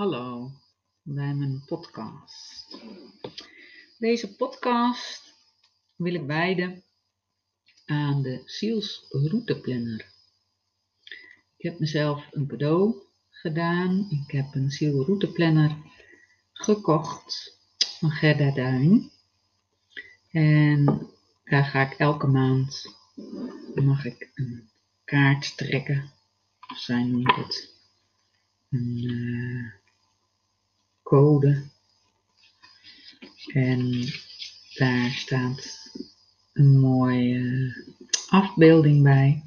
Hallo bij mijn podcast. Deze podcast wil ik wijden aan de zielsrouteplanner. Ik heb mezelf een cadeau gedaan. Ik heb een zielrouteplanner gekocht van Gerda Duin. En daar ga ik elke maand, mag ik een kaart trekken. Zij noemt het een uh, code. En daar staat een mooie afbeelding bij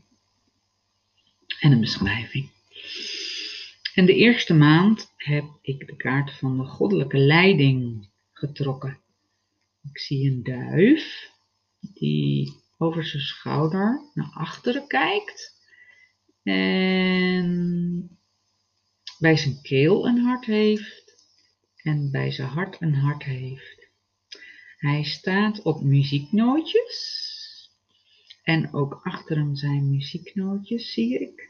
en een beschrijving. En de eerste maand heb ik de kaart van de goddelijke leiding getrokken. Ik zie een duif die over zijn schouder naar achteren kijkt en bij zijn keel een hart heeft en bij zijn hart een hart heeft. Hij staat op muzieknootjes en ook achter hem zijn muzieknootjes, zie ik.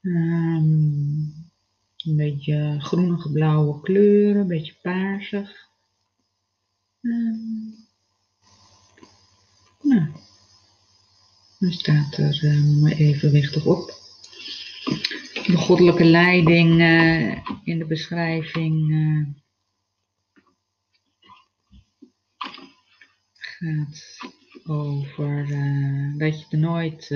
Um, een beetje groenige blauwe kleuren, een beetje paarsig. Um, nou, dan staat er uh, evenwichtig op. De goddelijke leiding uh, in de beschrijving uh, gaat over dat je er nooit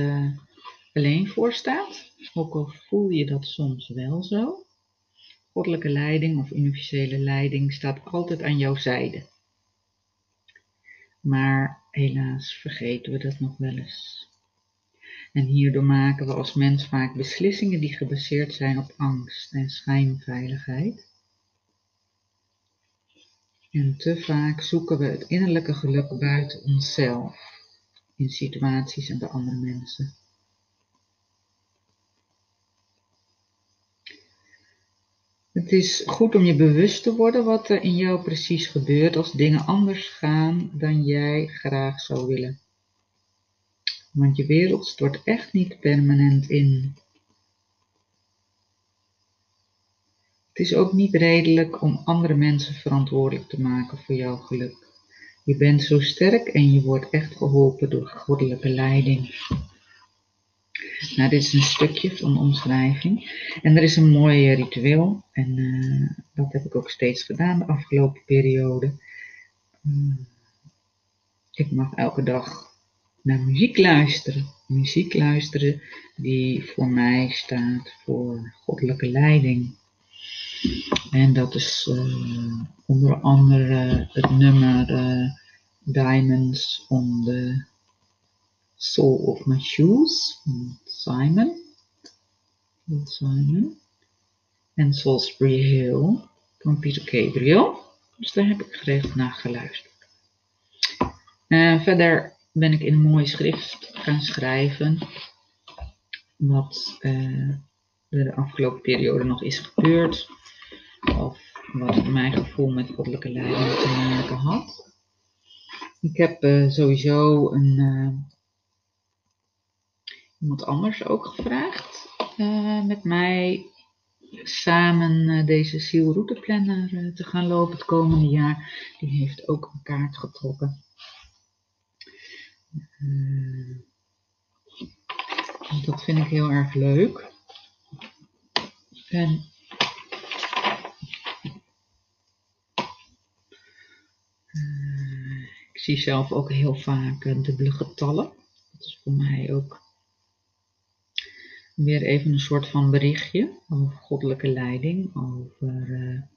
alleen voor staat. Ook al voel je dat soms wel zo. Goddelijke leiding of universele leiding staat altijd aan jouw zijde. Maar helaas vergeten we dat nog wel eens. En hierdoor maken we als mens vaak beslissingen die gebaseerd zijn op angst en schijnveiligheid. En te vaak zoeken we het innerlijke geluk buiten onszelf, in situaties en bij andere mensen. Het is goed om je bewust te worden wat er in jou precies gebeurt als dingen anders gaan dan jij graag zou willen. Want je wereld stort echt niet permanent in. Het is ook niet redelijk om andere mensen verantwoordelijk te maken voor jouw geluk. Je bent zo sterk en je wordt echt geholpen door goddelijke leiding. Nou, dit is een stukje van de omschrijving. En er is een mooi ritueel. En uh, dat heb ik ook steeds gedaan de afgelopen periode. Uh, ik mag elke dag naar muziek luisteren. Muziek luisteren die voor mij staat voor goddelijke leiding. En dat is uh, onder andere het nummer Diamonds on the Soul of My Shoes van Simon. Simon. En Salisbury Hill van Peter Gabriel. Dus daar heb ik geregeld naar geluisterd. Uh, verder ben ik in een mooie schrift gaan schrijven. Wat uh, de afgelopen periode nog is gebeurd. Of wat mijn gevoel met goddelijke leiding te maken had. Ik heb uh, sowieso een, uh, iemand anders ook gevraagd. met mij samen deze zielrouteplanner te gaan lopen het komende jaar. Die heeft ook een kaart getrokken. Uh, dat vind ik heel erg leuk. En uh, ik zie zelf ook heel vaak dubbele getallen. Dat is voor mij ook weer even een soort van berichtje over goddelijke leiding, over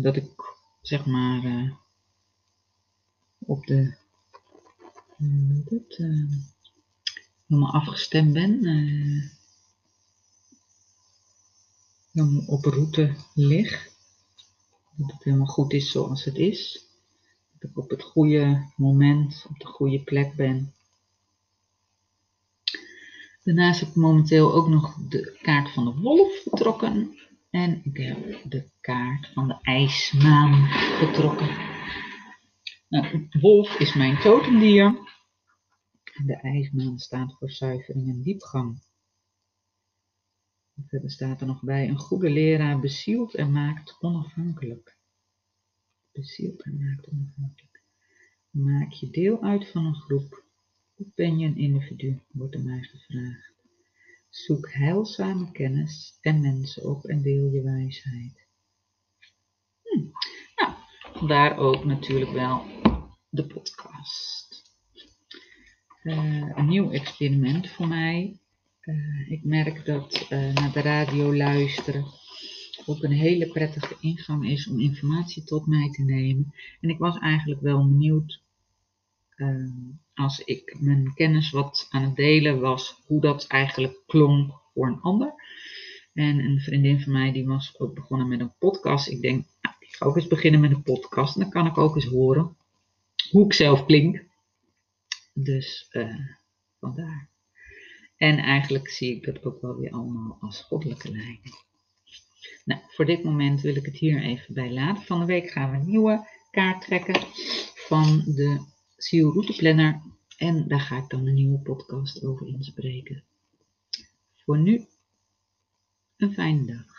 dat ik zeg maar op de dat, uh, helemaal afgestemd ben. Uh, dan op route lig. Dat het helemaal goed is zoals het is. Dat ik op het goede moment op de goede plek ben. Daarnaast heb ik momenteel ook nog de kaart van de wolf getrokken. En ik heb de kaart van de ijsmaan getrokken. Nou, wolf is mijn totemdier. De ijsmaan staat voor zuivering en diepgang. Verder staat er nog bij, een goede leraar bezielt en maakt onafhankelijk. Bezielt en maakt onafhankelijk. Maak je deel uit van een groep of ben je een individu, wordt er mij gevraagd. Zoek heilzame kennis en mensen op en deel je wijsheid. Hm. Nou, vandaar ook natuurlijk wel de podcast. Uh, een nieuw experiment voor mij. Uh, ik merk dat uh, naar de radio luisteren ook een hele prettige ingang is om informatie tot mij te nemen. En ik was eigenlijk wel benieuwd als ik mijn kennis wat aan het delen was, hoe dat eigenlijk klonk voor een ander. En een vriendin van mij die was ook begonnen met een podcast. Ik denk, nou, ik ga ook eens beginnen met een podcast. En dan kan ik ook eens horen hoe ik zelf klink. Dus uh, vandaar. En eigenlijk zie ik dat ook wel weer allemaal als goddelijke leiding. Nou, voor dit moment wil ik het hier even bij laten. Van de week gaan we een nieuwe kaart trekken van de Zielrouteplanner. En daar ga ik dan een nieuwe podcast over inspreken. Voor nu, een fijne dag.